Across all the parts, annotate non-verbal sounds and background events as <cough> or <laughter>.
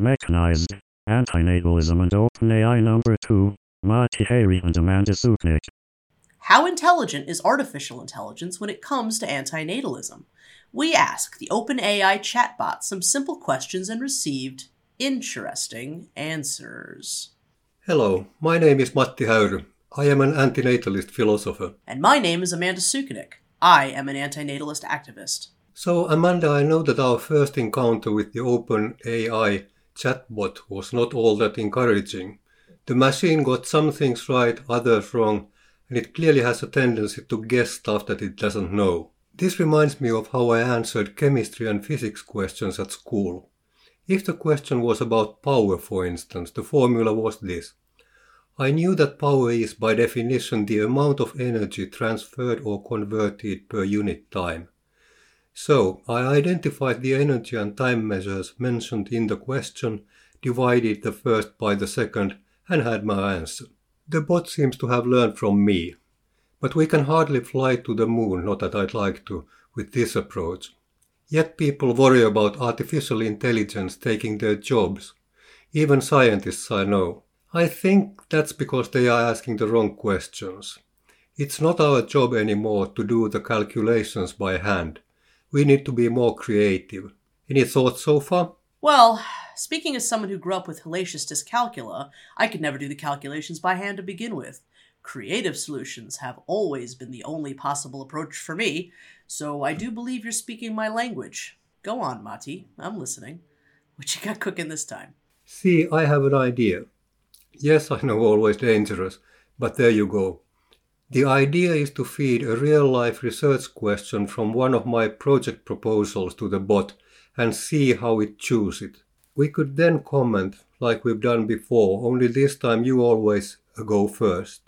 Mechanized, Antinatalism and OpenAI number 2, Matti Häyry and Amanda Sukenick. How intelligent is artificial intelligence when it comes to antinatalism? We ask the OpenAI chatbot some simple questions and received interesting answers. Hello, my name is Matti Häyry. I am an antinatalist philosopher. And my name is Amanda Sukenick. I am an antinatalist activist. So, Amanda, I know that our first encounter with the OpenAI chatbot was not all that encouraging. The machine got some things right, others wrong, and it clearly has a tendency to guess stuff that it doesn't know. This reminds me of how I answered chemistry and physics questions at school. If the question was about power, for instance, the formula was this. I knew that power is by definition the amount of energy transferred or converted per unit time. So I identified the energy and time measures mentioned in the question, divided the first by the second, and had my answer. The bot seems to have learned from me. But we can hardly fly to the moon, not that I'd like to, with this approach. Yet people worry about artificial intelligence taking their jobs. Even scientists I know. I think that's because they are asking the wrong questions. It's not our job anymore to do the calculations by hand. We need to be more creative. Any thoughts so far? Well, speaking as someone who grew up with hellacious dyscalculia, I could never do the calculations by hand to begin with. Creative solutions have always been the only possible approach for me, so I do believe you're speaking my language. Go on, Matti. I'm listening. What you got cooking this time? See, I have an idea. Yes, I know always dangerous, but there you go. The idea is to feed a real life research question from one of my project proposals to the bot and see how it chooses it. We could then comment like we've done before, only this time you always go first.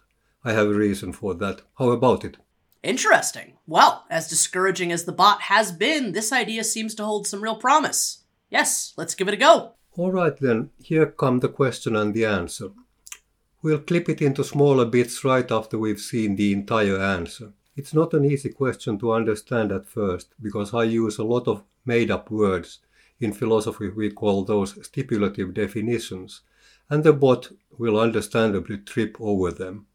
I have a reason for that. How about it? Interesting. Well, as discouraging as the bot has been, this idea seems to hold some real promise. Yes, let's give it a go. All right then, here come the question and the answer. We'll clip it into smaller bits right after we've seen the entire answer. It's not an easy question to understand at first because I use a lot of made up words. In philosophy, we call those stipulative definitions, and the bot will understandably trip over them.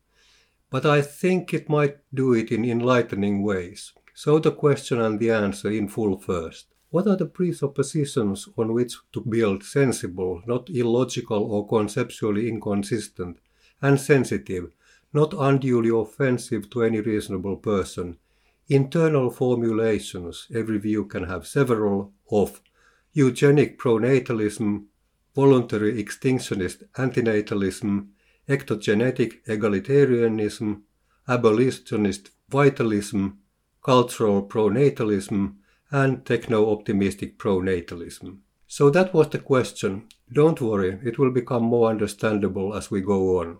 But I think it might do it in enlightening ways. So the question and the answer in full first. What are the presuppositions on which to build sensible, not illogical or conceptually inconsistent, and sensitive, not unduly offensive to any reasonable person, internal formulations every view can have several of eugenic pronatalism, voluntary extinctionist antinatalism, ectogenetic egalitarianism, abolitionist vitalism, cultural pronatalism, and techno optimistic pronatalism. So that was the question. Don't worry, it will become more understandable as we go on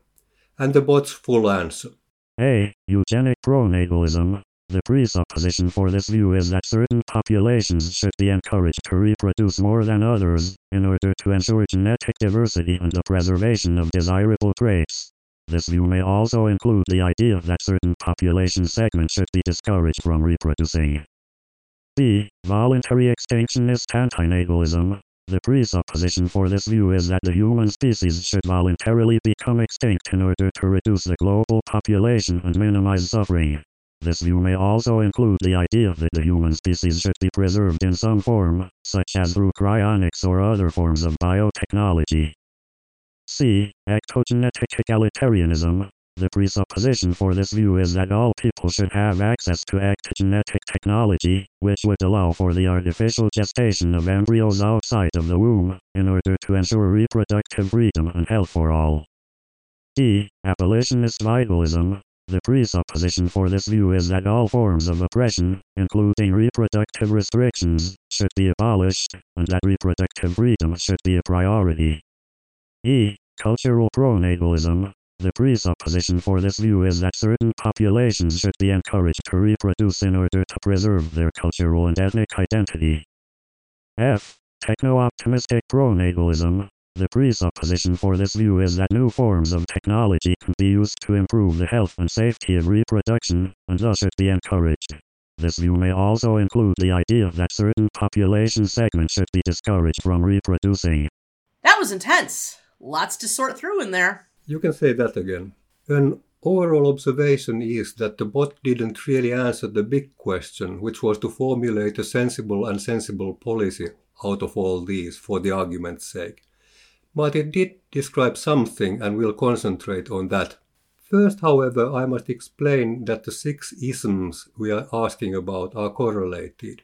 and the bot's full answer. A. Eugenic pronatalism. The presupposition for this view is that certain populations should be encouraged to reproduce more than others, in order to ensure genetic diversity and the preservation of desirable traits. This view may also include the idea that certain population segments should be discouraged from reproducing. B. Voluntary extinctionist antinatalism. The presupposition for this view is that the human species should voluntarily become extinct in order to reduce the global population and minimize suffering. This view may also include the idea that the human species should be preserved in some form, such as through cryonics or other forms of biotechnology. C. Ectogenetic egalitarianism. The presupposition for this view is that all people should have access to ectogenetic technology, which would allow for the artificial gestation of embryos outside of the womb, in order to ensure reproductive freedom and health for all. D. Abolitionist vitalism. The presupposition for this view is that all forms of oppression, including reproductive restrictions, should be abolished, and that reproductive freedom should be a priority. E. Cultural pronatalism. The presupposition for this view is that certain populations should be encouraged to reproduce in order to preserve their cultural and ethnic identity. F. Techno-optimistic pronatalism. The presupposition for this view is that new forms of technology can be used to improve the health and safety of reproduction, and thus should be encouraged. This view may also include the idea that certain population segments should be discouraged from reproducing. That That was intense. Lots to sort through in there. You can say that again. An overall observation is that the bot didn't really answer the big question, which was to formulate a sensible and sensible policy out of all these for the argument's sake. But it did describe something and we'll concentrate on that. First, however, I must explain that the six isms we are asking about are correlated.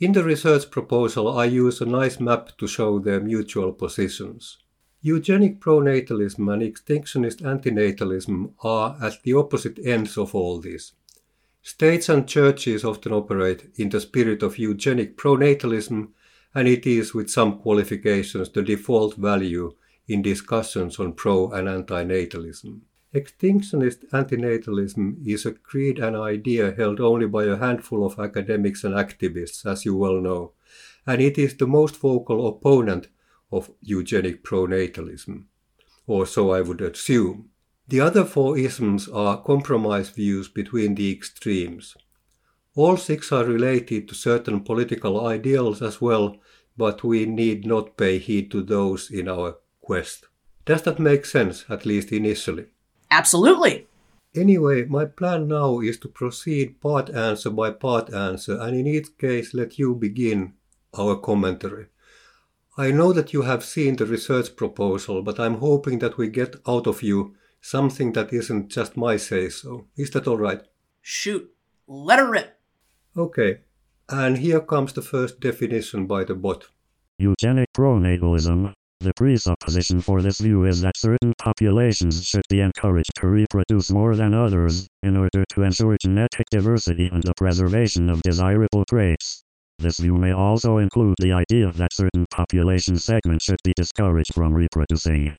In the research proposal, I use a nice map to show their mutual positions. Eugenic pronatalism and extinctionist antinatalism are at the opposite ends of all this. States and churches often operate in the spirit of eugenic pronatalism, and it is, with some qualifications, the default value in discussions on pro and antinatalism. Extinctionist antinatalism is a creed and idea held only by a handful of academics and activists, as you well know, and it is the most vocal opponent of eugenic pronatalism, or so I would assume. The other four isms are compromise views between the extremes. All six are related to certain political ideals as well, but we need not pay heed to those in our quest. Does that make sense, at least initially? Absolutely. Anyway, my plan now is to proceed part answer by part answer, and in each case let you begin our commentary. I know that you have seen the research proposal, but I'm hoping that we get out of you something that isn't just my say so. Is that all right? Shoot. Let her rip. Okay. And here comes the first definition by the bot. Eugenic pronatalism. The presupposition for this view is that certain populations should be encouraged to reproduce more than others, in order to ensure genetic diversity and the preservation of desirable traits. This view may also include the idea that certain population segments should be discouraged from reproducing.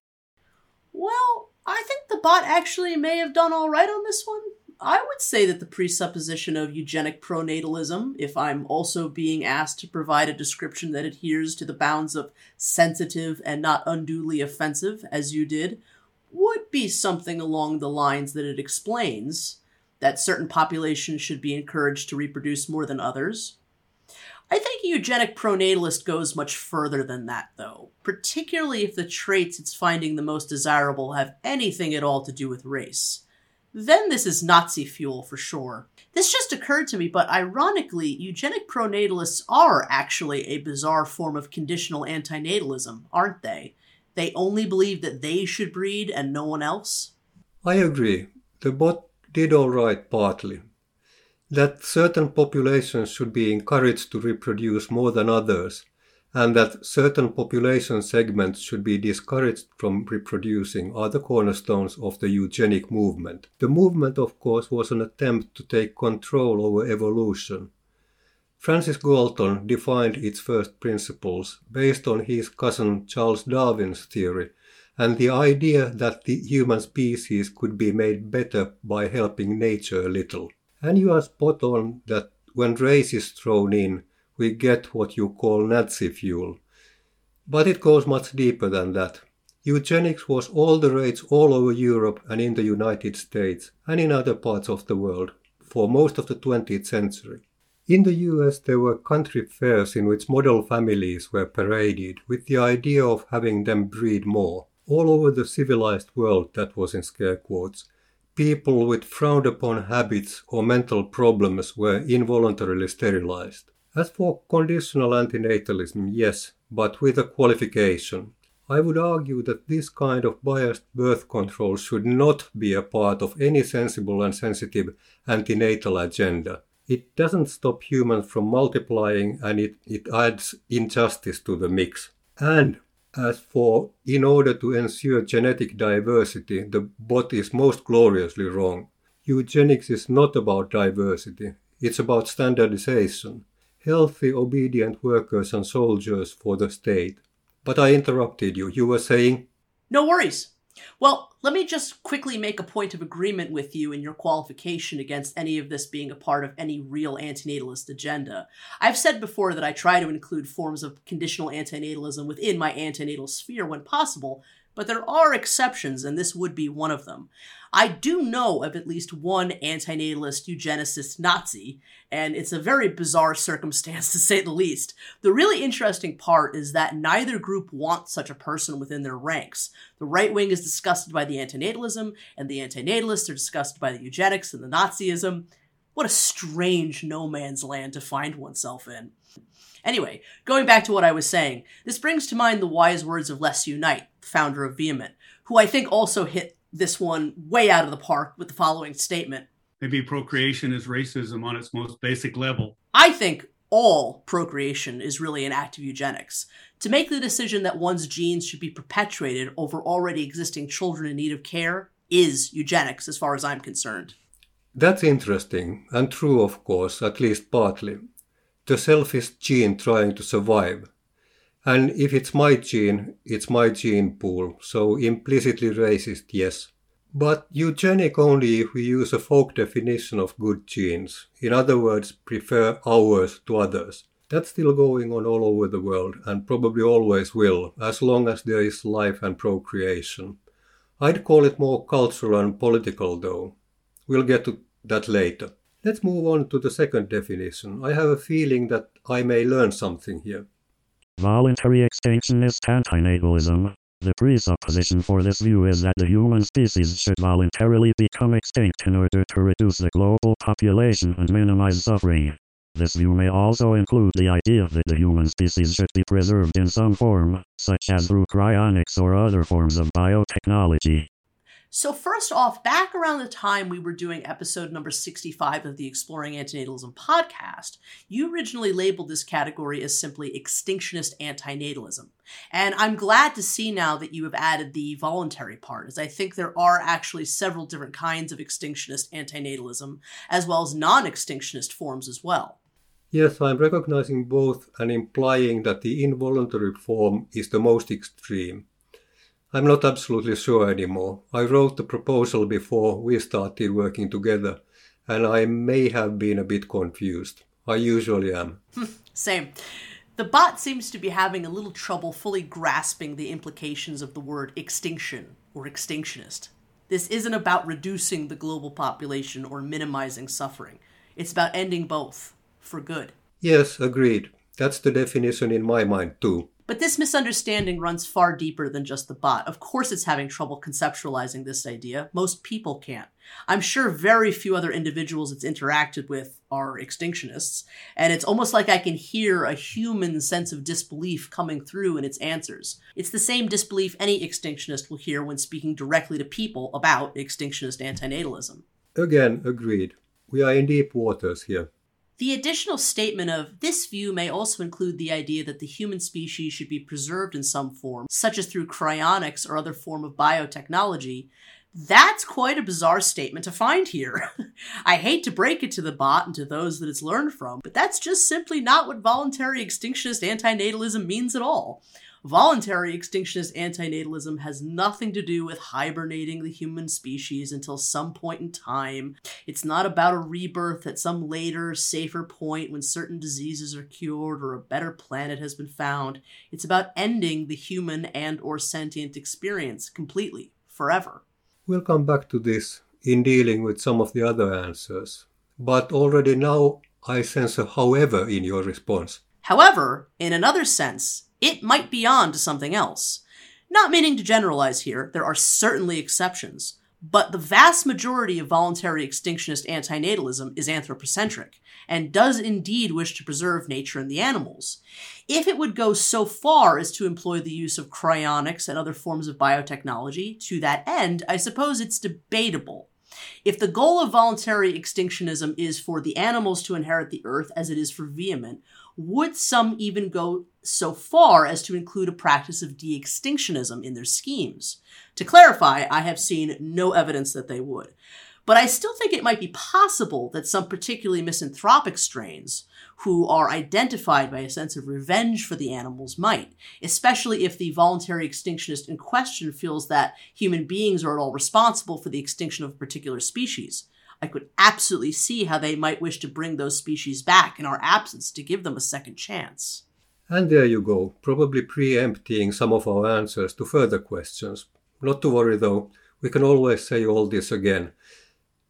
Well, I think the bot actually may have done all right on this one. I would say that the presupposition of eugenic pronatalism, if I'm also being asked to provide a description that adheres to the bounds of sensitive and not unduly offensive, as you did, would be something along the lines that it explains that certain populations should be encouraged to reproduce more than others, I think eugenic pronatalist goes much further than that, though, particularly if the traits it's finding the most desirable have anything at all to do with race. Then this is Nazi fuel for sure. This just occurred to me, but ironically, eugenic pronatalists are actually a bizarre form of conditional antinatalism, aren't they? They only believe that they should breed and no one else? I agree. The bot did all right partly that certain populations should be encouraged to reproduce more than others, and that certain population segments should be discouraged from reproducing are the cornerstones of the eugenic movement. The movement, of course, was an attempt to take control over evolution. Francis Galton defined its first principles based on his cousin Charles Darwin's theory and the idea that the human species could be made better by helping nature a little. And you are spot on that when race is thrown in, we get what you call Nazi fuel. But it goes much deeper than that. Eugenics was all the rage all over Europe and in the United States and in other parts of the world for most of the 20th century. In the US, there were country fairs in which model families were paraded with the idea of having them breed more. All over the civilized world, that was in scare quotes, people with frowned upon habits or mental problems were involuntarily sterilized. As for conditional antinatalism, yes, but with a qualification. I would argue that this kind of biased birth control should not be a part of any sensible and sensitive antinatal agenda. It doesn't stop humans from multiplying and it, it adds injustice to the mix. And as for in order to ensure genetic diversity, the bot is most gloriously wrong. Eugenics is not about diversity, it's about standardization. Healthy, obedient workers and soldiers for the state. But I interrupted you. You were saying? No worries. Well, let me just quickly make a point of agreement with you in your qualification against any of this being a part of any real antinatalist agenda. I've said before that I try to include forms of conditional antinatalism within my antinatal sphere when possible, but there are exceptions, and this would be one of them. I do know of at least one antinatalist eugenicist Nazi, and it's a very bizarre circumstance <laughs> to say the least. The really interesting part is that neither group wants such a person within their ranks. The right wing is disgusted by the antinatalism, and the antinatalists are disgusted by the eugenics and the Nazism. What a strange no man's land to find oneself in. Anyway, going back to what I was saying, this brings to mind the wise words of Les U. Knight, founder of VHEMT, who I think also hit this one way out of the park with the following statement. Maybe procreation is racism on its most basic level. I think all procreation is really an act of eugenics. To make the decision that one's genes should be perpetuated over already existing children in need of care is eugenics, as far as I'm concerned. That's interesting, and true, of course, at least partly. The selfish gene trying to survive. And if it's my gene, it's my gene pool, so implicitly racist, yes. But eugenic only if we use a folk definition of good genes. In other words, prefer ours to others. That's still going on all over the world and probably always will, as long as there is life and procreation. I'd call it more cultural and political though. We'll get to that later. Let's move on to the second definition. I have a feeling that I may learn something here. Voluntary extinctionist antinatalism. The presupposition for this view is that the human species should voluntarily become extinct in order to reduce the global population and minimize suffering. This view may also include the idea that the human species should be preserved in some form, such as through cryonics or other forms of biotechnology. So, first off, back around the time we were doing episode number 65 of the Exploring Antinatalism podcast, you originally labeled this category as simply extinctionist antinatalism. And I'm glad to see now that you have added the voluntary part, as I think there are actually several different kinds of extinctionist antinatalism, as well as non extinctionist forms as well. Yes, I'm recognizing both and implying that the involuntary form is the most extreme. I'm not absolutely sure anymore. I wrote the proposal before we started working together, and I may have been a bit confused. I usually am. Hmm, same. The bot seems to be having a little trouble fully grasping the implications of the word extinction or extinctionist. This isn't about reducing the global population or minimizing suffering. It's about ending both for good. Yes, agreed. That's the definition in my mind, too. But this misunderstanding runs far deeper than just the bot. Of course, it's having trouble conceptualizing this idea. Most people can't. I'm sure very few other individuals it's interacted with are extinctionists, and it's almost like I can hear a human sense of disbelief coming through in its answers. It's the same disbelief any extinctionist will hear when speaking directly to people about extinctionist antinatalism. Again, agreed. We are in deep waters here. The additional statement of this view may also include the idea that the human species should be preserved in some form, such as through cryonics or other form of biotechnology. That's quite a bizarre statement to find here. <laughs> I hate to break it to the bot and to those that it's learned from, but that's just simply not what voluntary extinctionist antinatalism means at all. Voluntary extinctionist antinatalism has nothing to do with hibernating the human species until some point in time. It's not about a rebirth at some later, safer point when certain diseases are cured or a better planet has been found. It's about ending the human and or sentient experience completely, forever. We'll come back to this in dealing with some of the other answers. But already now I sense a however in your response. However, in another sense, it might be on to something else. Not meaning to generalize here, there are certainly exceptions, but the vast majority of voluntary extinctionist antinatalism is anthropocentric, and does indeed wish to preserve nature and the animals. If it would go so far as to employ the use of cryonics and other forms of biotechnology to that end, I suppose it's debatable. If the goal of voluntary extinctionism is for the animals to inherit the earth as it is for VHEMT, would some even go so far as to include a practice of de extinctionism in their schemes? To clarify, I have seen no evidence that they would. But I still think it might be possible that some particularly misanthropic strains, who are identified by a sense of revenge for the animals, might, especially if the voluntary extinctionist in question feels that human beings are at all responsible for the extinction of a particular species. I could absolutely see how they might wish to bring those species back in our absence to give them a second chance. And there you go, probably preempting some of our answers to further questions. Not to worry though, we can always say all this again.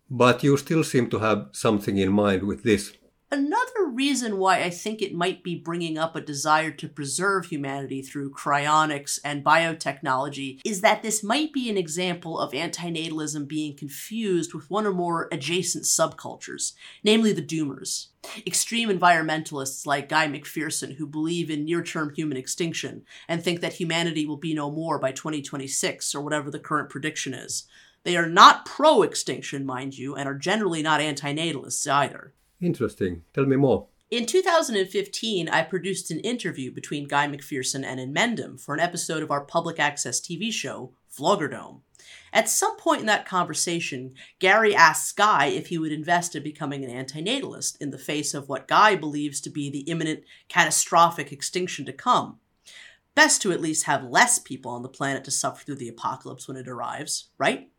But you still seem to have something in mind with this. Another reason why I think it might be bringing up a desire to preserve humanity through cryonics and biotechnology is that this might be an example of antinatalism being confused with one or more adjacent subcultures, namely the doomers. Extreme environmentalists like Guy McPherson, who believe in near term human extinction and think that humanity will be no more by 2026 or whatever the current prediction is. They are not pro extinction, mind you, and are generally not antinatalists either. Interesting. Tell me more. In 2015, I produced an interview between Guy McPherson and Inmendham for an episode of our public access TV show, Vloggerdome. At some point in that conversation, Gary asks Guy if he would invest in becoming an antinatalist in the face of what Guy believes to be the imminent catastrophic extinction to come. Best to at least have less people on the planet to suffer through the apocalypse when it arrives, right?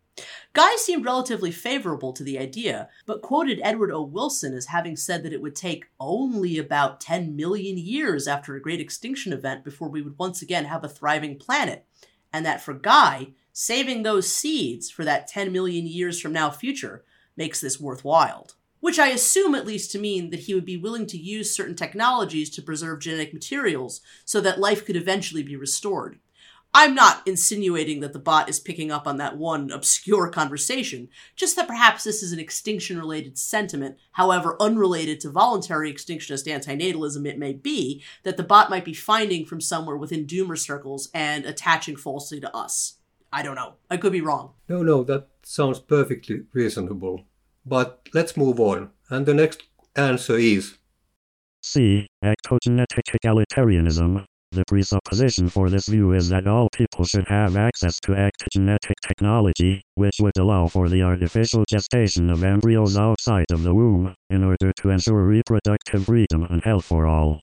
Guy seemed relatively favorable to the idea, but quoted Edward O. Wilson as having said that it would take only about 10 million years after a great extinction event before we would once again have a thriving planet, and that for Guy, saving those seeds for that 10 million years from now future makes this worthwhile. Which I assume at least to mean that he would be willing to use certain technologies to preserve genetic materials so that life could eventually be restored. I'm not insinuating that the bot is picking up on that one obscure conversation, just that perhaps this is an extinction related sentiment, however unrelated to voluntary extinctionist antinatalism it may be, that the bot might be finding from somewhere within doomer circles and attaching falsely to us. I don't know. I could be wrong. No, no, that sounds perfectly reasonable. But let's move on. And the next answer is C. Ectogenetic egalitarianism. The presupposition for this view is that all people should have access to ectogenetic technology, which would allow for the artificial gestation of embryos outside of the womb, in order to ensure reproductive freedom and health for all.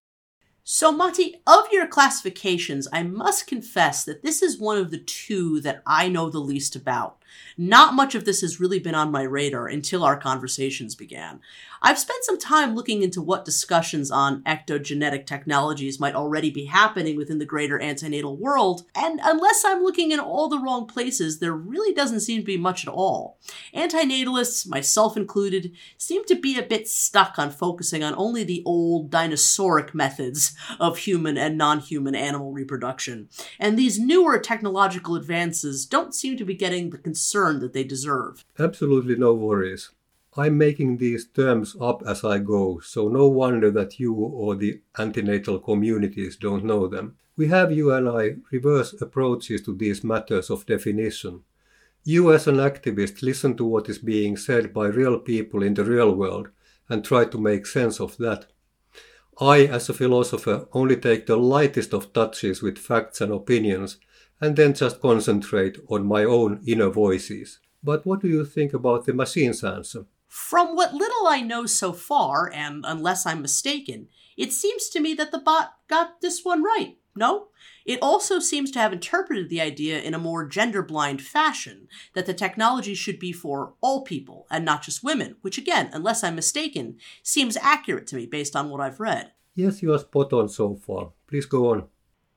So, Matti, of your classifications, I must confess that this is one of the two that I know the least about. Not much of this has really been on my radar until our conversations began. I've spent some time looking into what discussions on ectogenetic technologies might already be happening within the greater antinatal world, and unless I'm looking in all the wrong places, there really doesn't seem to be much at all. Antinatalists, myself included, seem to be a bit stuck on focusing on only the old dinosauric methods of human and non human animal reproduction, and these newer technological advances don't seem to be getting the concern that they deserve. absolutely no worries. I'm making these terms up as I go, so no wonder that you or the antinatal communities don't know them. We have, you and I, reverse approaches to these matters of definition. You, as an activist, listen to what is being said by real people in the real world and try to make sense of that. I, as a philosopher, only take the lightest of touches with facts and opinions and then just concentrate on my own inner voices. But what do you think about the machine's answer? From what little I know so far, and unless I'm mistaken, it seems to me that the bot got this one right. No? It also seems to have interpreted the idea in a more gender blind fashion that the technology should be for all people and not just women, which again, unless I'm mistaken, seems accurate to me based on what I've read. Yes, you are spot on so far. Please go on.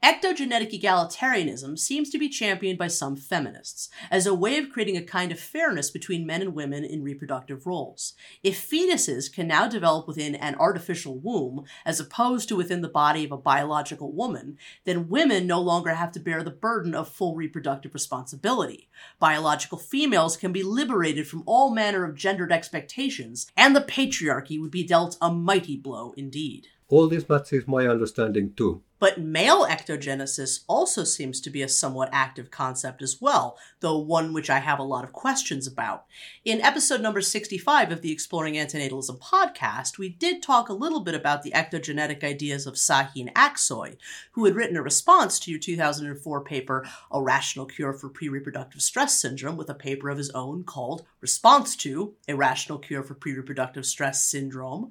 Ectogenetic egalitarianism seems to be championed by some feminists as a way of creating a kind of fairness between men and women in reproductive roles. If fetuses can now develop within an artificial womb as opposed to within the body of a biological woman, then women no longer have to bear the burden of full reproductive responsibility. Biological females can be liberated from all manner of gendered expectations, and the patriarchy would be dealt a mighty blow indeed. All this matches my understanding too. But male ectogenesis also seems to be a somewhat active concept as well, though one which I have a lot of questions about. In episode number 65 of the Exploring Antinatalism podcast, we did talk a little bit about the ectogenetic ideas of Sahin Aksoy, who had written a response to your 2004 paper, A Rational Cure for Pre-Reproductive Stress Syndrome, with a paper of his own called Response to A Rational Cure for Pre-Reproductive Stress Syndrome,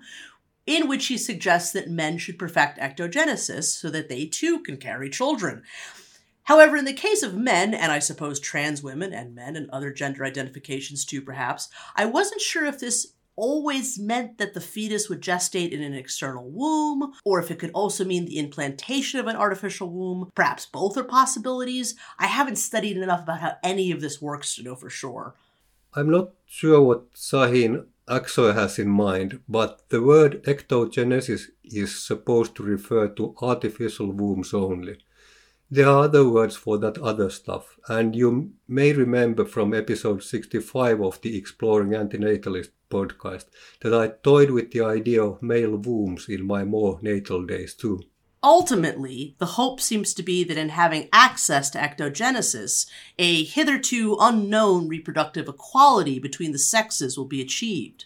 in which he suggests that men should perfect ectogenesis so that they too can carry children. However, in the case of men, and I suppose trans women and men and other gender identifications too, perhaps, I wasn't sure if this always meant that the fetus would gestate in an external womb, or if it could also mean the implantation of an artificial womb. Perhaps both are possibilities. I haven't studied enough about how any of this works to know for sure. I'm not sure what Sahin Aksoy has in mind, but the word ectogenesis is supposed to refer to artificial wombs only. There are other words for that other stuff, and you may remember from episode 65 of the Exploring Antinatalist podcast that I toyed with the idea of male wombs in my more natal days too. Ultimately, the hope seems to be that in having access to ectogenesis, a hitherto unknown reproductive equality between the sexes will be achieved.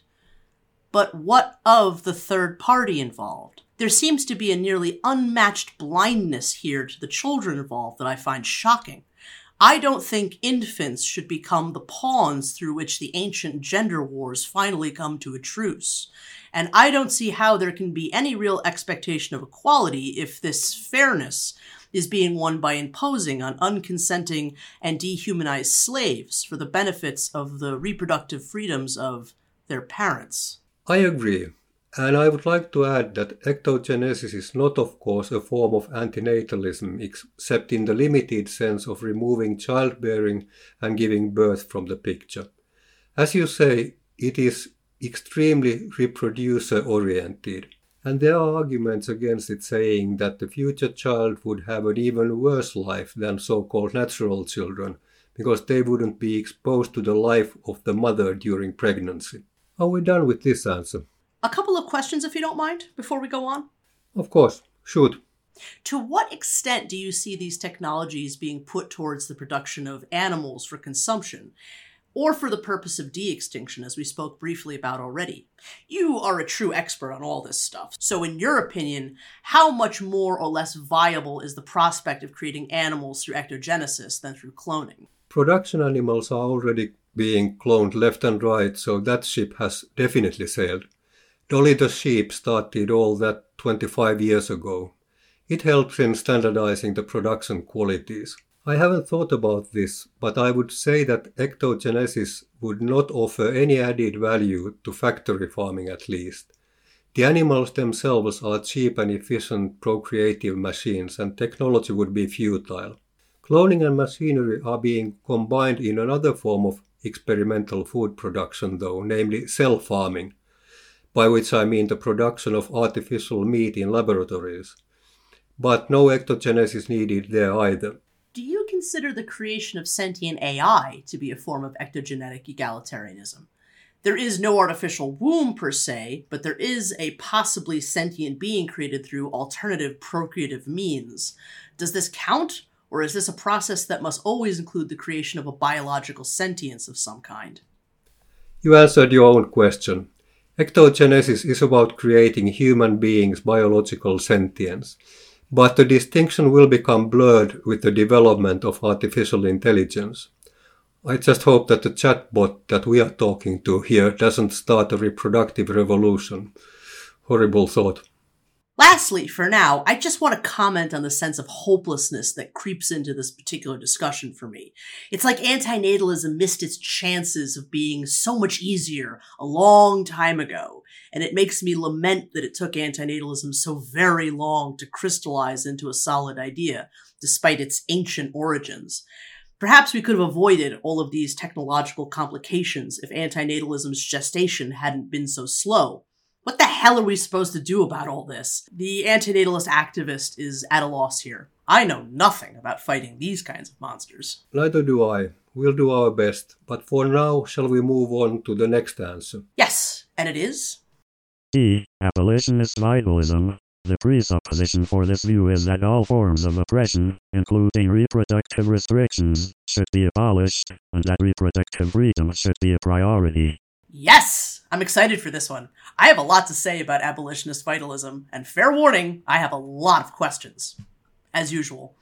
But what of the third party involved? There seems to be a nearly unmatched blindness here to the children involved that I find shocking. I don't think infants should become the pawns through which the ancient gender wars finally come to a truce. And I don't see how there can be any real expectation of equality if this fairness is being won by imposing on unconsenting and dehumanized slaves for the benefits of the reproductive freedoms of their parents. I agree. And I would like to add that ectogenesis is not, of course, a form of antinatalism, except in the limited sense of removing childbearing and giving birth from the picture. As you say, it is extremely reproducer oriented. And there are arguments against it saying that the future child would have an even worse life than so called natural children, because they wouldn't be exposed to the life of the mother during pregnancy. Are we done with this answer? A couple of questions, if you don't mind, before we go on. Of course, shoot. To what extent do you see these technologies being put towards the production of animals for consumption, or for the purpose of de extinction, as we spoke briefly about already? You are a true expert on all this stuff. So, in your opinion, how much more or less viable is the prospect of creating animals through ectogenesis than through cloning? Production animals are already being cloned left and right, so that ship has definitely sailed. Dolly the sheep started all that 25 years ago. It helps in standardizing the production qualities. I haven't thought about this, but I would say that ectogenesis would not offer any added value to factory farming at least. The animals themselves are cheap and efficient procreative machines, and technology would be futile. Cloning and machinery are being combined in another form of experimental food production, though, namely cell farming by which I mean the production of artificial meat in laboratories. But no ectogenesis needed there either. Consider the creation of sentient AI to be a form of ectogenetic egalitarianism? There is no artificial womb per se, but there is a possibly sentient being created through alternative procreative means. Does this count, or is this a process that must always include the creation of a biological sentience of some kind? You answered your own question. Ectogenesis is about creating human beings' biological sentience, but the distinction will become blurred with the development of artificial intelligence. I just hope that the chatbot that we are talking to here doesn't start a reproductive revolution. Horrible thought. Lastly, for now, I just want to comment on the sense of hopelessness that creeps into this particular discussion for me. It's like antinatalism missed its chances of being so much easier a long time ago, and it makes me lament that it took antinatalism so very long to crystallize into a solid idea, despite its ancient origins. Perhaps we could have avoided all of these technological complications if antinatalism's gestation hadn't been so slow. What the hell are we supposed to do about all this? The antinatalist activist is at a loss here. I know nothing about fighting these kinds of monsters. Neither do I. We'll do our best. But for now, shall we move on to the next answer? Yes, and it is? E. Abolitionist vitalism. The presupposition for this view is that all forms of oppression, including reproductive restrictions, should be abolished, and that reproductive freedom should be a priority. Yes! I'm excited for this one. I have a lot to say about abolitionist vitalism, and fair warning, I have a lot of questions. As usual.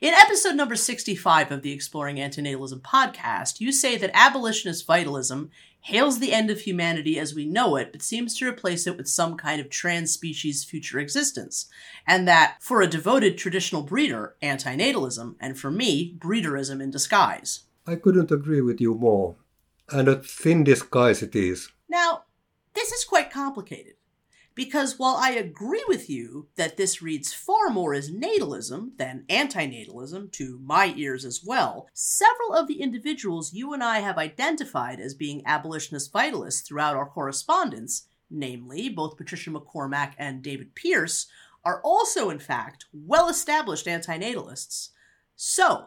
In episode number 65 of the Exploring Antinatalism podcast, you say that abolitionist vitalism hails the end of humanity as we know it, but seems to replace it with some kind of trans species future existence. And that, for a devoted traditional breeder, antinatalism, and for me, breederism in disguise. I couldn't agree with you more. And a thin disguise it is. Now, This is quite complicated. Because while I agree with you that this reads far more as natalism than antinatalism to my ears as well, several of the individuals you and I have identified as being abolitionist vitalists throughout our correspondence, namely both Patricia MacCormack and David Pearce, are also, in fact, well established antinatalists. So,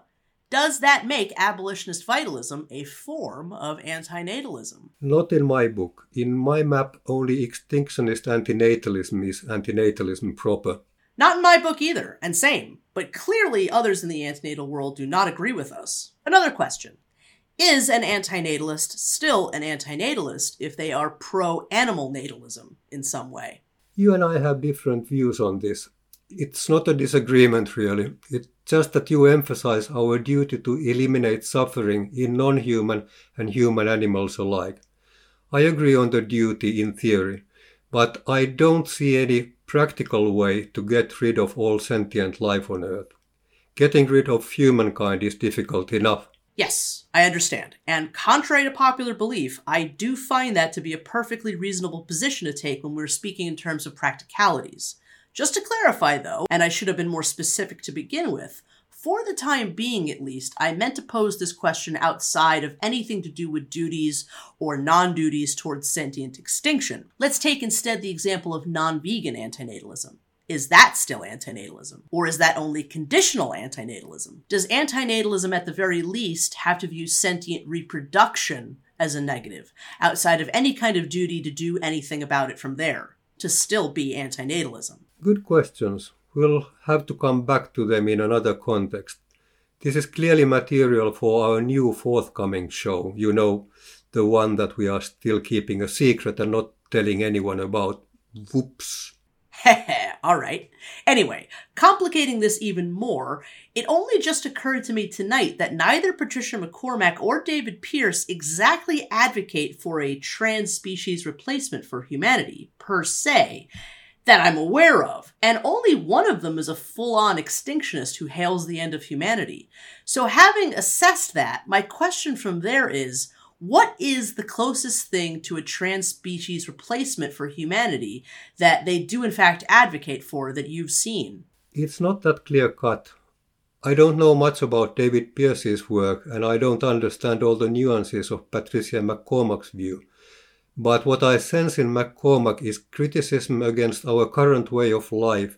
does that make abolitionist vitalism a form of antinatalism? Not in my book. In my map, only extinctionist antinatalism is antinatalism proper. Not in my book either, and same, but clearly others in the antinatal world do not agree with us. Another question Is an antinatalist still an antinatalist if they are pro animal natalism in some way? You and I have different views on this. It's not a disagreement, really. It's just that you emphasize our duty to eliminate suffering in non human and human animals alike. I agree on the duty in theory, but I don't see any practical way to get rid of all sentient life on Earth. Getting rid of humankind is difficult enough. Yes, I understand. And contrary to popular belief, I do find that to be a perfectly reasonable position to take when we're speaking in terms of practicalities. Just to clarify, though, and I should have been more specific to begin with, for the time being at least, I meant to pose this question outside of anything to do with duties or non duties towards sentient extinction. Let's take instead the example of non vegan antinatalism. Is that still antinatalism? Or is that only conditional antinatalism? Does antinatalism, at the very least, have to view sentient reproduction as a negative, outside of any kind of duty to do anything about it from there, to still be antinatalism? Good questions. We'll have to come back to them in another context. This is clearly material for our new forthcoming show, you know, the one that we are still keeping a secret and not telling anyone about. Whoops. <laughs> All right. Anyway, complicating this even more, it only just occurred to me tonight that neither Patricia MacCormack or David Pearce exactly advocate for a trans species replacement for humanity, per se that I'm aware of, and only one of them is a full on extinctionist who hails the end of humanity. So, having assessed that, my question from there is what is the closest thing to a trans species replacement for humanity that they do, in fact, advocate for that you've seen? It's not that clear cut. I don't know much about David Pearce's work, and I don't understand all the nuances of Patricia MacCormack's view. But what I sense in MacCormack is criticism against our current way of life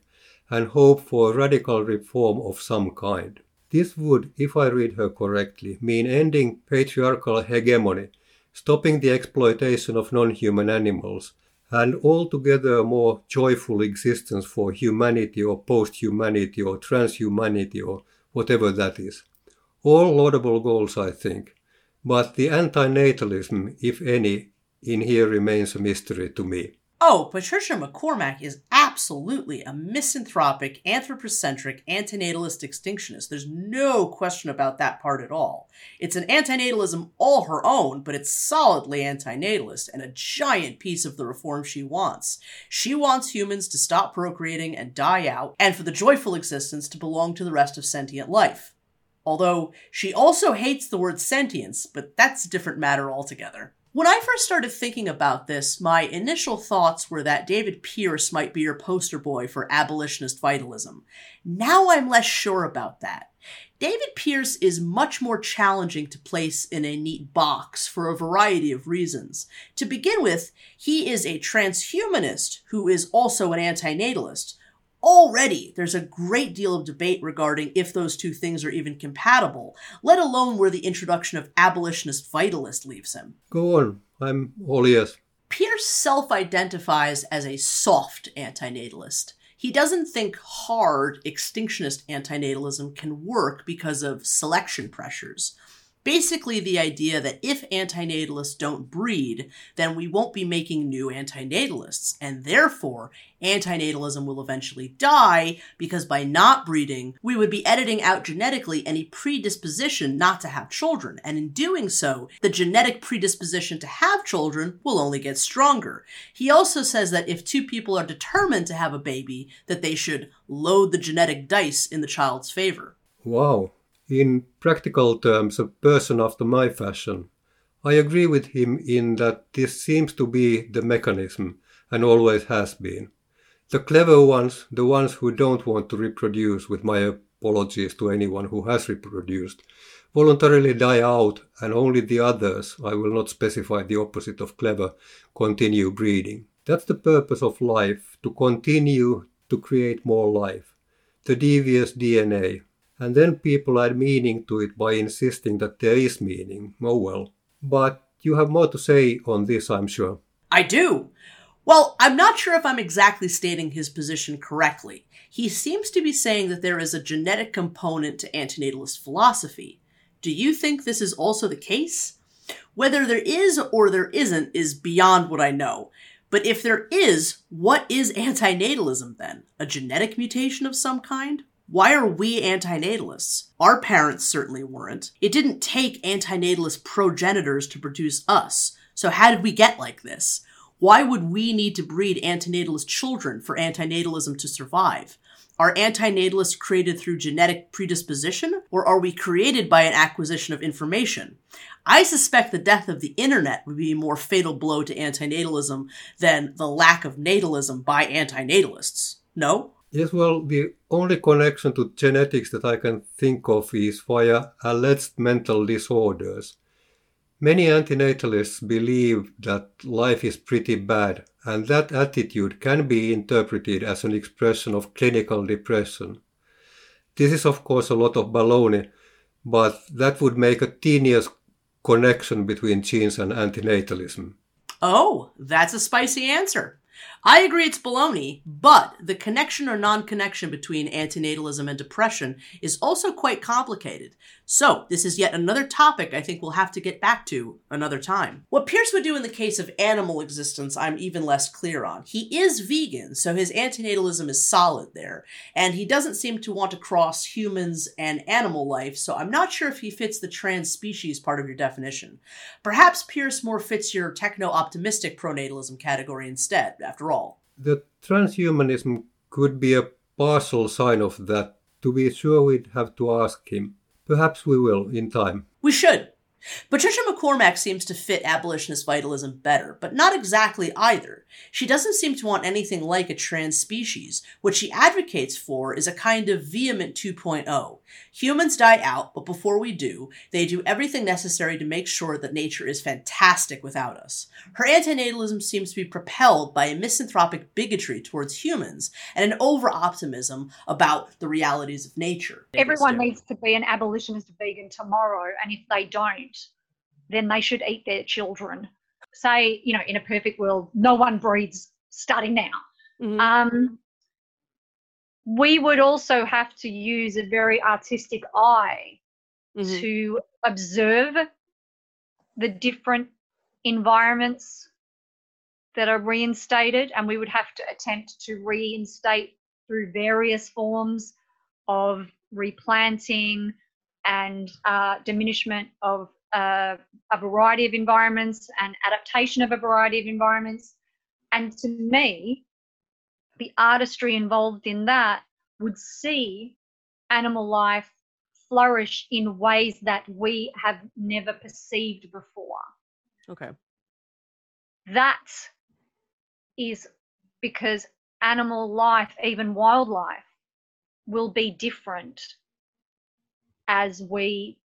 and hope for radical reform of some kind. This would, if I read her correctly, mean ending patriarchal hegemony, stopping the exploitation of non human animals, and altogether a more joyful existence for humanity or post humanity or transhumanity or whatever that is. All laudable goals, I think. But the antinatalism, if any, in here remains a mystery to me. Oh, Patricia MacCormack is absolutely a misanthropic, anthropocentric, antinatalist extinctionist. There's no question about that part at all. It's an antinatalism all her own, but it's solidly antinatalist and a giant piece of the reform she wants. She wants humans to stop procreating and die out, and for the joyful existence to belong to the rest of sentient life. Although she also hates the word sentience, but that's a different matter altogether. When I first started thinking about this, my initial thoughts were that David Pearce might be your poster boy for abolitionist vitalism. Now I'm less sure about that. David Pearce is much more challenging to place in a neat box for a variety of reasons. To begin with, he is a transhumanist who is also an antinatalist, Already, there's a great deal of debate regarding if those two things are even compatible, let alone where the introduction of abolitionist vitalist leaves him. Go on, I'm all ears. Pearce self identifies as a soft antinatalist. He doesn't think hard extinctionist antinatalism can work because of selection pressures. Basically, the idea that if antinatalists don't breed, then we won't be making new antinatalists, and therefore antinatalism will eventually die because by not breeding, we would be editing out genetically any predisposition not to have children, and in doing so, the genetic predisposition to have children will only get stronger. He also says that if two people are determined to have a baby, that they should load the genetic dice in the child's favor. Wow, in practical terms, a person after my fashion. I agree with him in that this seems to be the mechanism and always has been. The clever ones, the ones who don't want to reproduce, with my apologies to anyone who has reproduced, voluntarily die out, and only the others, I will not specify the opposite of clever, continue breeding. That's the purpose of life, to continue to create more life. The devious DNA. And then people add meaning to it by insisting that there is meaning. Oh well. But you have more to say on this, I'm sure. I do. Well, I'm not sure if I'm exactly stating his position correctly. He seems to be saying that there is a genetic component to antinatalist philosophy. Do you think this is also the case? Whether there is or there isn't is beyond what I know. But if there is, what is antinatalism then? A genetic mutation of some kind? Why are we antinatalists? Our parents certainly weren't. It didn't take antinatalist progenitors to produce us. So how did we get like this? Why would we need to breed antinatalist children for antinatalism to survive? Are antinatalists created through genetic predisposition, or are we created by an acquisition of information? I suspect the death of the internet would be a more fatal blow to antinatalism than the lack of natalism by antinatalists. No? Yes, well, the only connection to genetics that I can think of is via alleged mental disorders. Many antinatalists believe that life is pretty bad, and that attitude can be interpreted as an expression of clinical depression. This is, of course, a lot of baloney, but that would make a tenuous connection between genes and antinatalism. Oh, that's a spicy answer. I agree it's baloney, but the connection or non connection between antinatalism and depression is also quite complicated. So, this is yet another topic I think we'll have to get back to another time. What Pearce would do in the case of animal existence, I'm even less clear on. He is vegan, so his antinatalism is solid there, and he doesn't seem to want to cross humans and animal life, so I'm not sure if he fits the trans species part of your definition. Perhaps Pearce more fits your techno optimistic pronatalism category instead, after all. The transhumanism could be a partial sign of that. To be sure, we'd have to ask him. Perhaps we will in time. We should. Patricia MacCormack seems to fit abolitionist vitalism better, but not exactly either. She doesn't seem to want anything like a trans species. What she advocates for is a kind of VHEMT 2.0. Humans die out, but before we do, they do everything necessary to make sure that nature is fantastic without us. Her antinatalism seems to be propelled by a misanthropic bigotry towards humans and an over optimism about the realities of nature. Everyone needs to be an abolitionist vegan tomorrow, and if they don't, then they should eat their children. Say, you know, in a perfect world, no one breeds starting now. Mhm. Um, we would also have to use a very artistic eye Mhm. to observe the different environments that are reinstated, and we would have to attempt to reinstate through various forms of replanting and uh, diminishment of uh, a variety of environments and adaptation of a variety of environments. And to me, the artistry involved in that would see animal life flourish in ways that we have never perceived before. Okay. That is because animal life, even wildlife, will be different as we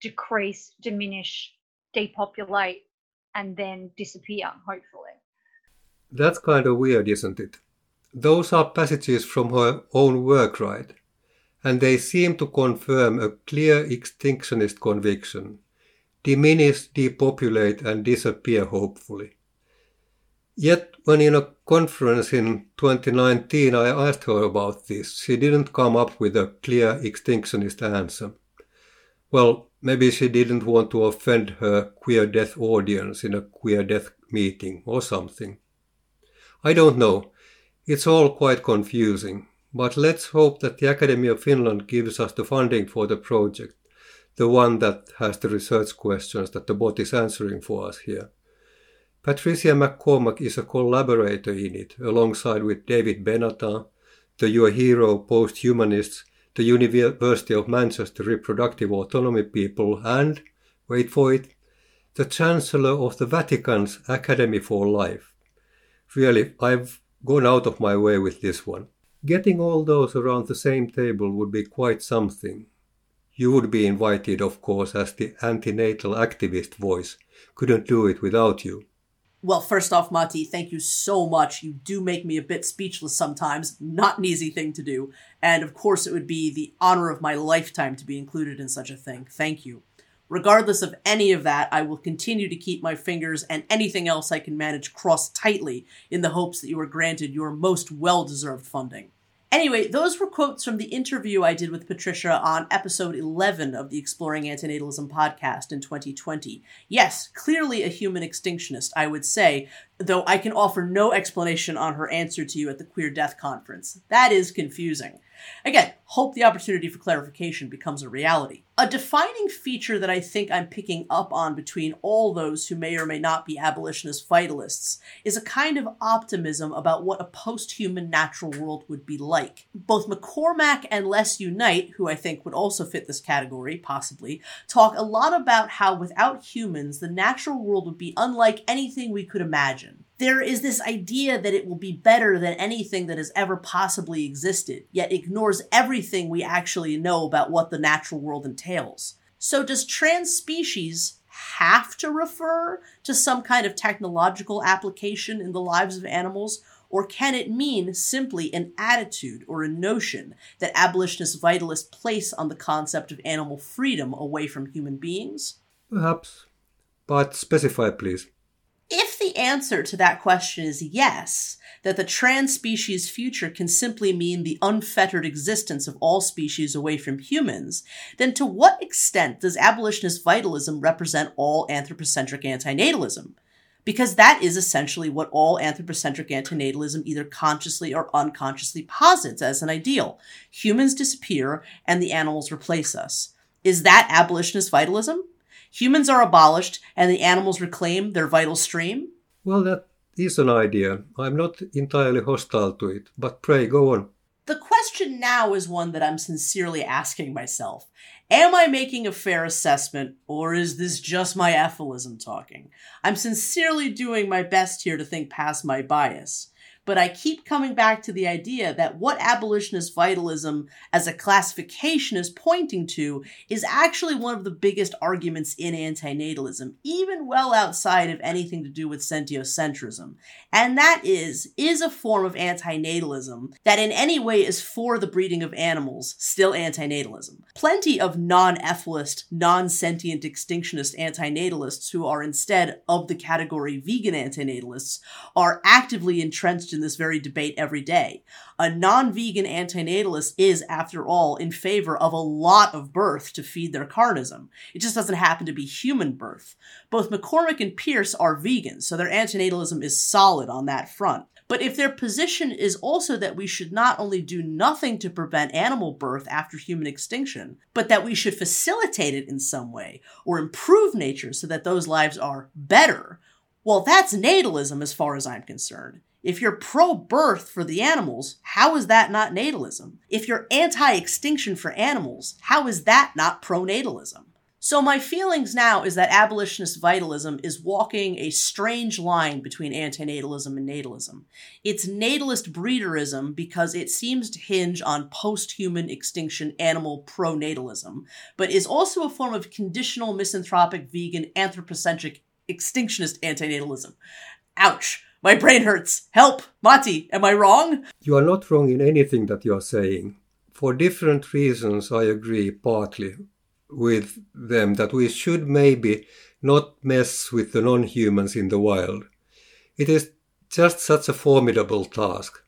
decrease, diminish, depopulate, and then disappear, hopefully. That's kind of weird, isn't it? Those are passages from her own work, right? And they seem to confirm a clear extinctionist conviction diminish, depopulate, and disappear, hopefully. Yet, when in a conference in 2019 I asked her about this, she didn't come up with a clear extinctionist answer. Well, maybe she didn't want to offend her queer death audience in a queer death meeting or something. I don't know. It's all quite confusing. But let's hope that the Academy of Finland gives us the funding for the project, the one that has the research questions that the bot is answering for us here. Patricia MacCormack is a collaborator in it, alongside with David Benatar, the Your Hero post-humanists, the University of Manchester reproductive autonomy people, and, wait for it, the Chancellor of the Vatican's Academy for Life. Really, I've gone out of my way with this one. Getting all those around the same table would be quite something. You would be invited, of course, as the antinatal activist voice. Couldn't do it without you. Well, first off, Matti, thank you so much. You do make me a bit speechless sometimes. Not an easy thing to do. And of course, it would be the honor of my lifetime to be included in such a thing. Thank you. Regardless of any of that, I will continue to keep my fingers and anything else I can manage crossed tightly in the hopes that you are granted your most well deserved funding. Anyway, those were quotes from the interview I did with Patricia on episode 11 of the Exploring Antinatalism podcast in 2020. Yes, clearly a human extinctionist, I would say, though I can offer no explanation on her answer to you at the Queer Death Conference. That is confusing. Again, hope the opportunity for clarification becomes a reality. A defining feature that I think I'm picking up on between all those who may or may not be abolitionist vitalists is a kind of optimism about what a post human natural world would be like. Both MacCormack and Les U. Knight, who I think would also fit this category, possibly, talk a lot about how without humans, the natural world would be unlike anything we could imagine there is this idea that it will be better than anything that has ever possibly existed, yet ignores everything we actually know about what the natural world entails. So, does trans species have to refer to some kind of technological application in the lives of animals? Or can it mean simply an attitude or a notion that abolitionist vitalists place on the concept of animal freedom away from human beings? Perhaps. But specify, please. If the answer to that question is yes, that the trans species future can simply mean the unfettered existence of all species away from humans, then to what extent does abolitionist vitalism represent all anthropocentric antinatalism? Because that is essentially what all anthropocentric antinatalism either consciously or unconsciously posits as an ideal. Humans disappear and the animals replace us. Is that abolitionist vitalism? Humans are abolished and the animals reclaim their vital stream? Well, that is an idea. I'm not entirely hostile to it, but pray go on. The question now is one that I'm sincerely asking myself. Am I making a fair assessment, or is this just my efilism talking? I'm sincerely doing my best here to think past my bias. But I keep coming back to the idea that what abolitionist vitalism as a classification is pointing to is actually one of the biggest arguments in antinatalism, even well outside of anything to do with sentiocentrism. And that is, is a form of antinatalism that in any way is for the breeding of animals still antinatalism? Plenty of non-efilist, non-sentient extinctionist antinatalists who are instead of the category vegan antinatalists are actively entrenched in in this very debate every day. A non vegan antinatalist is, after all, in favor of a lot of birth to feed their carnism. It just doesn't happen to be human birth. Both MacCormack and Pearce are vegans, so their antinatalism is solid on that front. But if their position is also that we should not only do nothing to prevent animal birth after human extinction, but that we should facilitate it in some way or improve nature so that those lives are better, well, that's natalism as far as I'm concerned. If you're pro birth for the animals, how is that not natalism? If you're anti extinction for animals, how is that not pro natalism? So, my feelings now is that abolitionist vitalism is walking a strange line between antinatalism and natalism. It's natalist breederism because it seems to hinge on post human extinction animal pronatalism, but is also a form of conditional misanthropic vegan anthropocentric extinctionist antinatalism. Ouch! My brain hurts. Help! Matti, am I wrong? You are not wrong in anything that you are saying. For different reasons, I agree partly with them that we should maybe not mess with the non humans in the wild. It is just such a formidable task.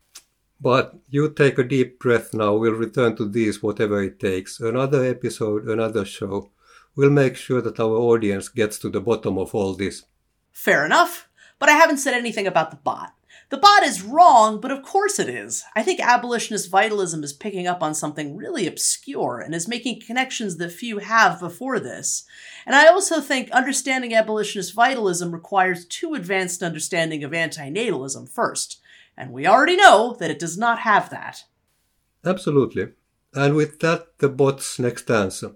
But you take a deep breath now. We'll return to these whatever it takes. Another episode, another show. We'll make sure that our audience gets to the bottom of all this. Fair enough. But I haven't said anything about the bot. The bot is wrong, but of course it is. I think abolitionist vitalism is picking up on something really obscure and is making connections that few have before this. And I also think understanding abolitionist vitalism requires too advanced understanding of antinatalism first. And we already know that it does not have that. Absolutely. And with that, the bot's next answer.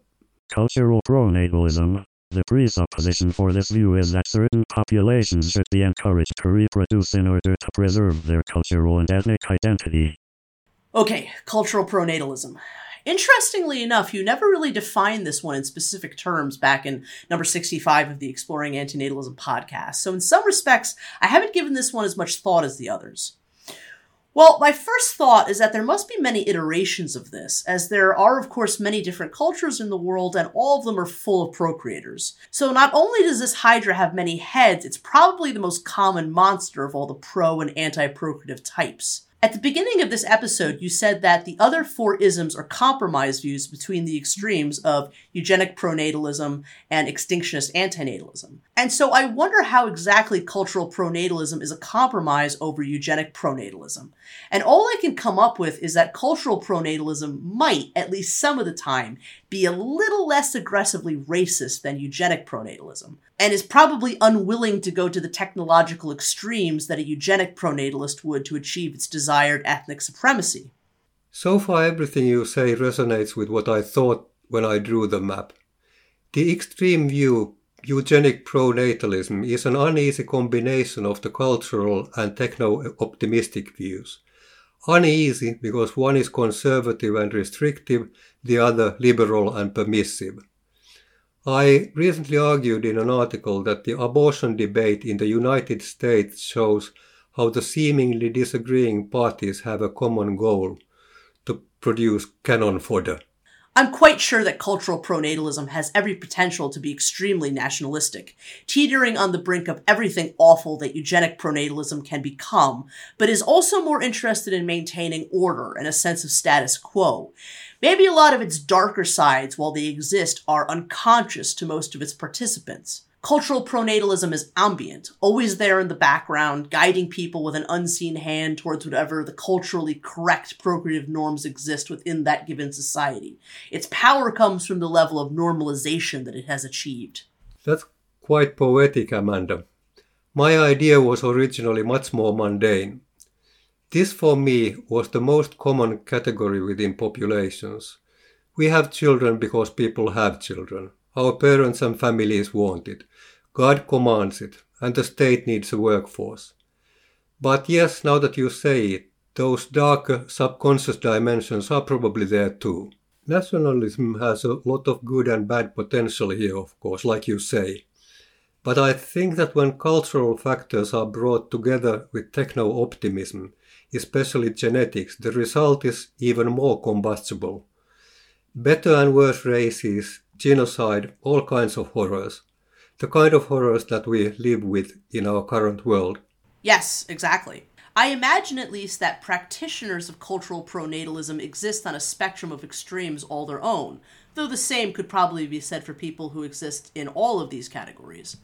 Cultural pronatalism The presupposition for this view is that certain populations should be encouraged to reproduce in order to preserve their cultural and ethnic identity. Okay, cultural pronatalism. Interestingly enough, you never really defined this one in specific terms back in number 65 of the Exploring Antinatalism podcast. So, in some respects, I haven't given this one as much thought as the others. Well, my first thought is that there must be many iterations of this, as there are, of course, many different cultures in the world, and all of them are full of procreators. So not only does this Hydra have many heads, it's probably the most common monster of all the pro and anti procreative types. At the beginning of this episode, you said that the other four isms are compromise views between the extremes of eugenic pronatalism and extinctionist antinatalism. And so I wonder how exactly cultural pronatalism is a compromise over eugenic pronatalism. And all I can come up with is that cultural pronatalism might, at least some of the time, be a little less aggressively racist than eugenic pronatalism, and is probably unwilling to go to the technological extremes that a eugenic pronatalist would to achieve its desired ethnic supremacy. So far, everything you say resonates with what I thought when I drew the map. The extreme view, eugenic pronatalism, is an uneasy combination of the cultural and techno optimistic views. Uneasy because one is conservative and restrictive, the other liberal and permissive. I recently argued in an article that the abortion debate in the United States shows how the seemingly disagreeing parties have a common goal to produce cannon fodder. I'm quite sure that cultural pronatalism has every potential to be extremely nationalistic, teetering on the brink of everything awful that eugenic pronatalism can become, but is also more interested in maintaining order and a sense of status quo. Maybe a lot of its darker sides, while they exist, are unconscious to most of its participants. Cultural pronatalism is ambient, always there in the background, guiding people with an unseen hand towards whatever the culturally correct procreative norms exist within that given society. Its power comes from the level of normalization that it has achieved. That's quite poetic, Amanda. My idea was originally much more mundane. This for me was the most common category within populations. We have children because people have children. Our parents and families want it. God commands it, and the state needs a workforce. But yes, now that you say it, those darker subconscious dimensions are probably there too. Nationalism has a lot of good and bad potential here, of course, like you say. But I think that when cultural factors are brought together with techno optimism, especially genetics, the result is even more combustible. Better and worse races, genocide, all kinds of horrors the kind of horrors that we live with in our current world. Yes, exactly. I imagine at least that practitioners of cultural pronatalism exist on a spectrum of extremes all their own, though the same could probably be said for people who exist in all of these categories.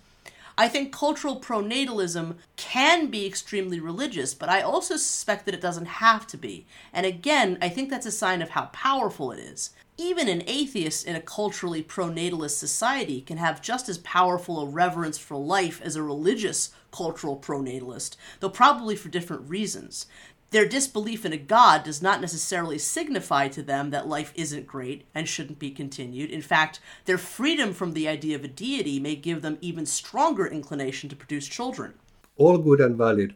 I think cultural pronatalism can be extremely religious, but I also suspect that it doesn't have to be. And again, I think that's a sign of how powerful it is even an atheist in a culturally pronatalist society can have just as powerful a reverence for life as a religious cultural pronatalist, though probably for different reasons. Their disbelief in a god does not necessarily signify to them that life isn't great and shouldn't be continued. In fact, their freedom from the idea of a deity may give them even stronger inclination to produce children. All good and valid.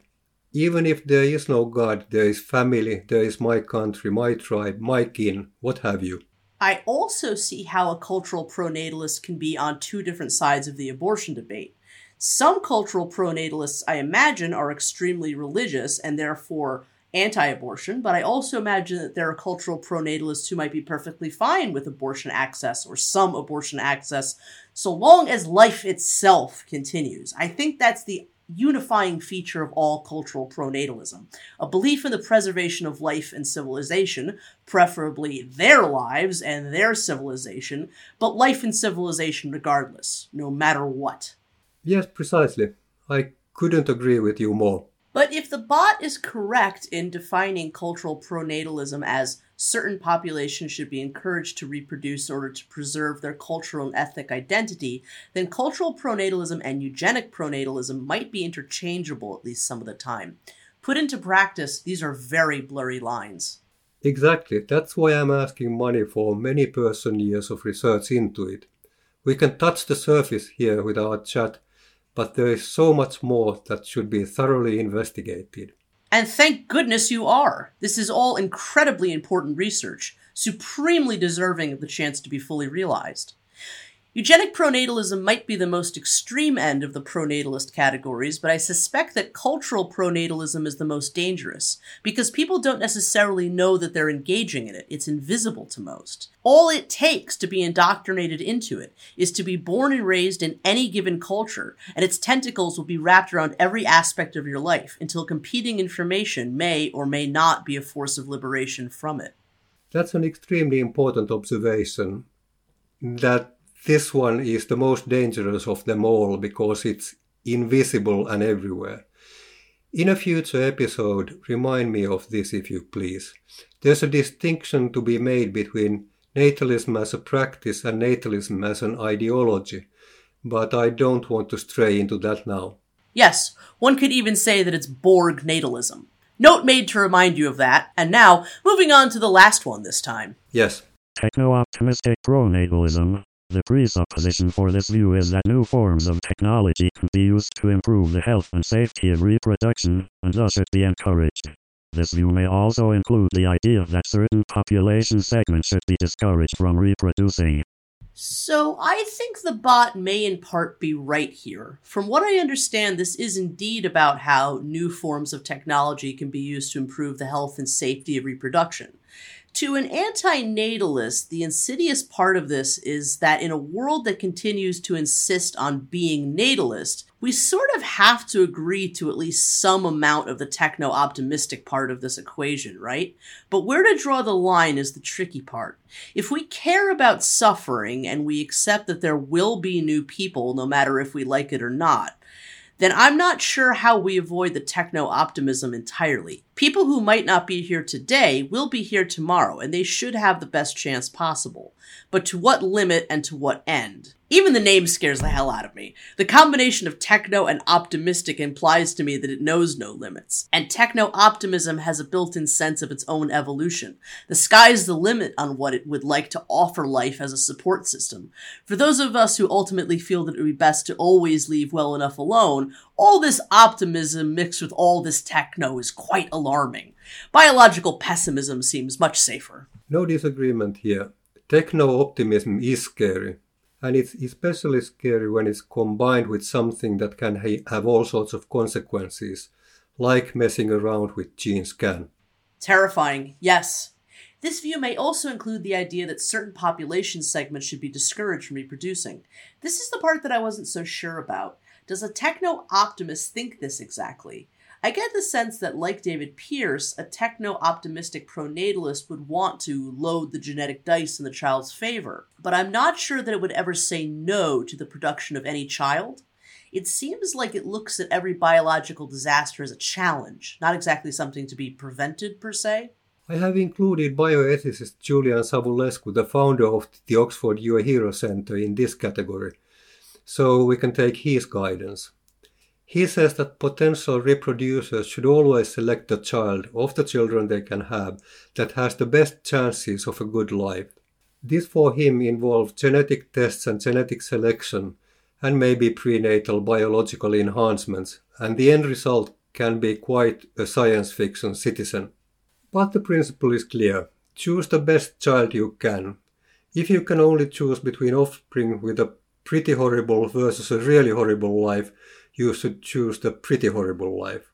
Even if there is no God, there is family, there is my country, my tribe, my kin, what have you. I also see how a cultural pronatalist can be on two different sides of the abortion debate. Some cultural pronatalists, I imagine, are extremely religious and therefore anti abortion, but I also imagine that there are cultural pronatalists who might be perfectly fine with abortion access or some abortion access so long as life itself continues. I think that's the unifying feature of all cultural pronatalism a belief in the preservation of life and civilization, preferably their lives and their civilization, but life and civilization regardless, no matter what. Yes, precisely. I couldn't agree with you more. But if the bot is correct in defining cultural pronatalism as certain populations should be encouraged to reproduce in order to preserve their cultural and ethnic identity, then cultural pronatalism and eugenic pronatalism might be interchangeable at least some of the time. Put into practice, these are very blurry lines. Exactly. That's why I'm asking money for many person years of research into it. We can touch the surface here with our chat, but there is so much more that should be thoroughly investigated. And thank goodness you are. This is all incredibly important research, supremely deserving of the chance to be fully realized. Eugenic pronatalism might be the most extreme end of the pronatalist categories, but I suspect that cultural pronatalism is the most dangerous because people don't necessarily know that they're engaging in it. It's invisible to most. All it takes to be indoctrinated into it is to be born and raised in any given culture, and its tentacles will be wrapped around every aspect of your life until competing information may or may not be a force of liberation from it. That's an extremely important observation that this one is the most dangerous of them all because it's invisible and everywhere. In a future episode, remind me of this if you please. There's a distinction to be made between natalism as a practice and natalism as an ideology, but I don't want to stray into that now. Yes, one could even say that it's Borg natalism. Note made to remind you of that, and now, moving on to the last one this time. Yes. Techno optimistic pronatalism the presupposition for this view is that new forms of technology can be used to improve the health and safety of reproduction, and thus should be encouraged. This view may also include the idea that certain population segments should be discouraged from reproducing. So, I think the bot may in part be right here. From what I understand, this is indeed about how new forms of technology can be used to improve the health and safety of reproduction. To an antinatalist, the insidious part of this is that in a world that continues to insist on being natalist, we sort of have to agree to at least some amount of the techno optimistic part of this equation, right? But where to draw the line is the tricky part. If we care about suffering and we accept that there will be new people no matter if we like it or not, then I'm not sure how we avoid the techno optimism entirely. People who might not be here today will be here tomorrow, and they should have the best chance possible. But to what limit and to what end? Even the name scares the hell out of me. The combination of techno and optimistic implies to me that it knows no limits. And techno optimism has a built in sense of its own evolution. The sky's the limit on what it would like to offer life as a support system. For those of us who ultimately feel that it would be best to always leave well enough alone, all this optimism mixed with all this techno is quite alarming. Biological pessimism seems much safer. No disagreement here. Techno optimism is scary and it's especially scary when it's combined with something that can ha- have all sorts of consequences, like messing around with genes can. Terrifying, yes. This view may also include the idea that certain population segments should be discouraged from reproducing. This is the part that I wasn't so sure about. Does a techno optimist think this exactly? I get the sense that, like David Pearce, a techno optimistic pronatalist would want to load the genetic dice in the child's favor, but I'm not sure that it would ever say no to the production of any child. It seems like it looks at every biological disaster as a challenge, not exactly something to be prevented per se. I have included bioethicist Julian Savulescu, the founder of the Oxford Uehiro Center, in this category, so we can take his guidance. He says that potential reproducers should always select the child of the children they can have that has the best chances of a good life. This for him involves genetic tests and genetic selection and maybe prenatal biological enhancements, and the end result can be quite a science fiction citizen. But the principle is clear. Choose the best child you can. If you can only choose between offspring with a pretty horrible versus a really horrible life, you should choose the pretty horrible life.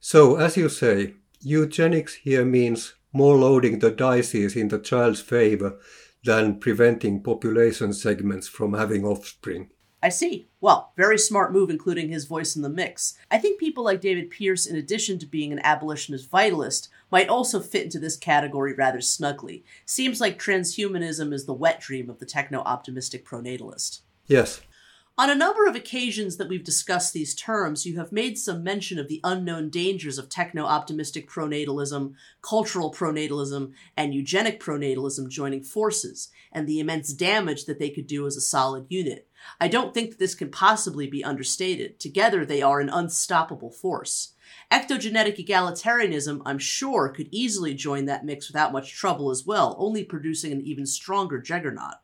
So, as you say, eugenics here means more loading the dices in the child's favor than preventing population segments from having offspring. I see. Well, very smart move including his voice in the mix. I think people like David Pearce, in addition to being an abolitionist vitalist, might also fit into this category rather snugly. Seems like transhumanism is the wet dream of the techno optimistic pronatalist. Yes, on a number of occasions that we've discussed these terms, you have made some mention of the unknown dangers of techno optimistic pronatalism, cultural pronatalism, and eugenic pronatalism joining forces, and the immense damage that they could do as a solid unit. I don't think that this can possibly be understated. Together, they are an unstoppable force. Ectogenetic egalitarianism, I'm sure, could easily join that mix without much trouble as well, only producing an even stronger juggernaut.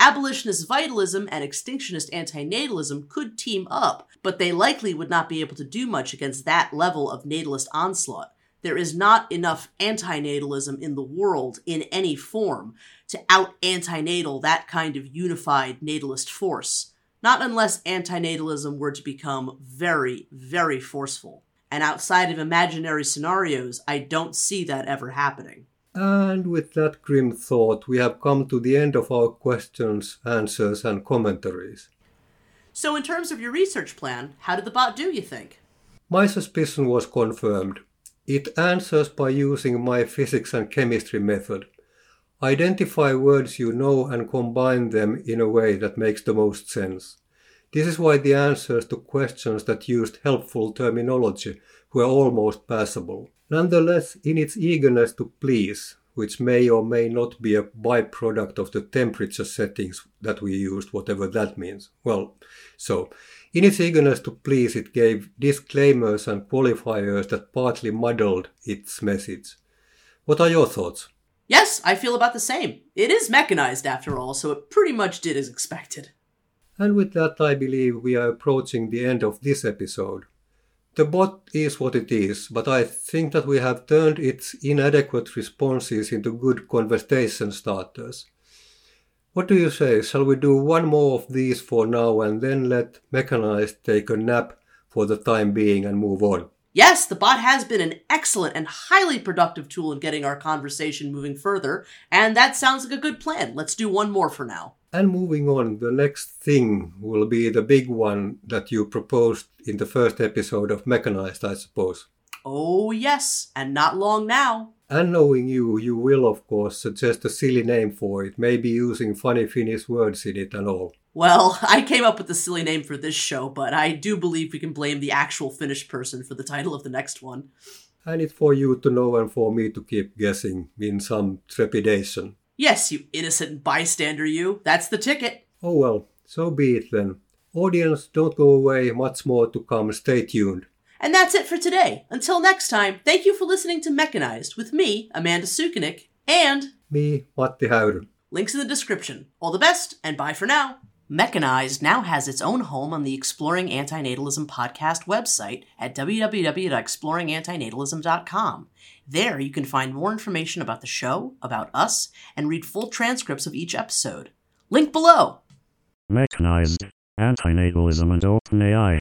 Abolitionist vitalism and extinctionist antinatalism could team up, but they likely would not be able to do much against that level of natalist onslaught. There is not enough antinatalism in the world in any form to out antinatal that kind of unified natalist force. Not unless antinatalism were to become very, very forceful. And outside of imaginary scenarios, I don't see that ever happening. And with that grim thought, we have come to the end of our questions, answers, and commentaries. So, in terms of your research plan, how did the bot do, you think? My suspicion was confirmed. It answers by using my physics and chemistry method. Identify words you know and combine them in a way that makes the most sense. This is why the answers to questions that used helpful terminology were almost passable. Nonetheless, in its eagerness to please, which may or may not be a byproduct of the temperature settings that we used, whatever that means. Well, so, in its eagerness to please, it gave disclaimers and qualifiers that partly muddled its message. What are your thoughts? Yes, I feel about the same. It is mechanized after all, so it pretty much did as expected. And with that, I believe we are approaching the end of this episode. The bot is what it is, but I think that we have turned its inadequate responses into good conversation starters. What do you say? Shall we do one more of these for now and then let Mechanized take a nap for the time being and move on? Yes, the bot has been an excellent and highly productive tool in getting our conversation moving further, and that sounds like a good plan. Let's do one more for now. And moving on, the next thing will be the big one that you proposed in the first episode of Mechanized, I suppose. Oh, yes, and not long now. And knowing you, you will, of course, suggest a silly name for it, maybe using funny Finnish words in it and all. Well, <laughs> I came up with the silly name for this show, but I do believe we can blame the actual Finnish person for the title of the next one. And it's for you to know and for me to keep guessing in some trepidation. Yes, you innocent bystander, you. That's the ticket. Oh well, so be it then. Audience, don't go away, much more to come, stay tuned. And that's it for today. Until next time, thank you for listening to Mechanized with me, Amanda Sukenick, and Me, Matti Häyry. links in the description. All the best, and bye for now. Mechanized now has its own home on the Exploring Antinatalism podcast website at www.exploringantinatalism.com. There you can find more information about the show, about us, and read full transcripts of each episode. Link below. Mechanized, antinatalism and OpenAI.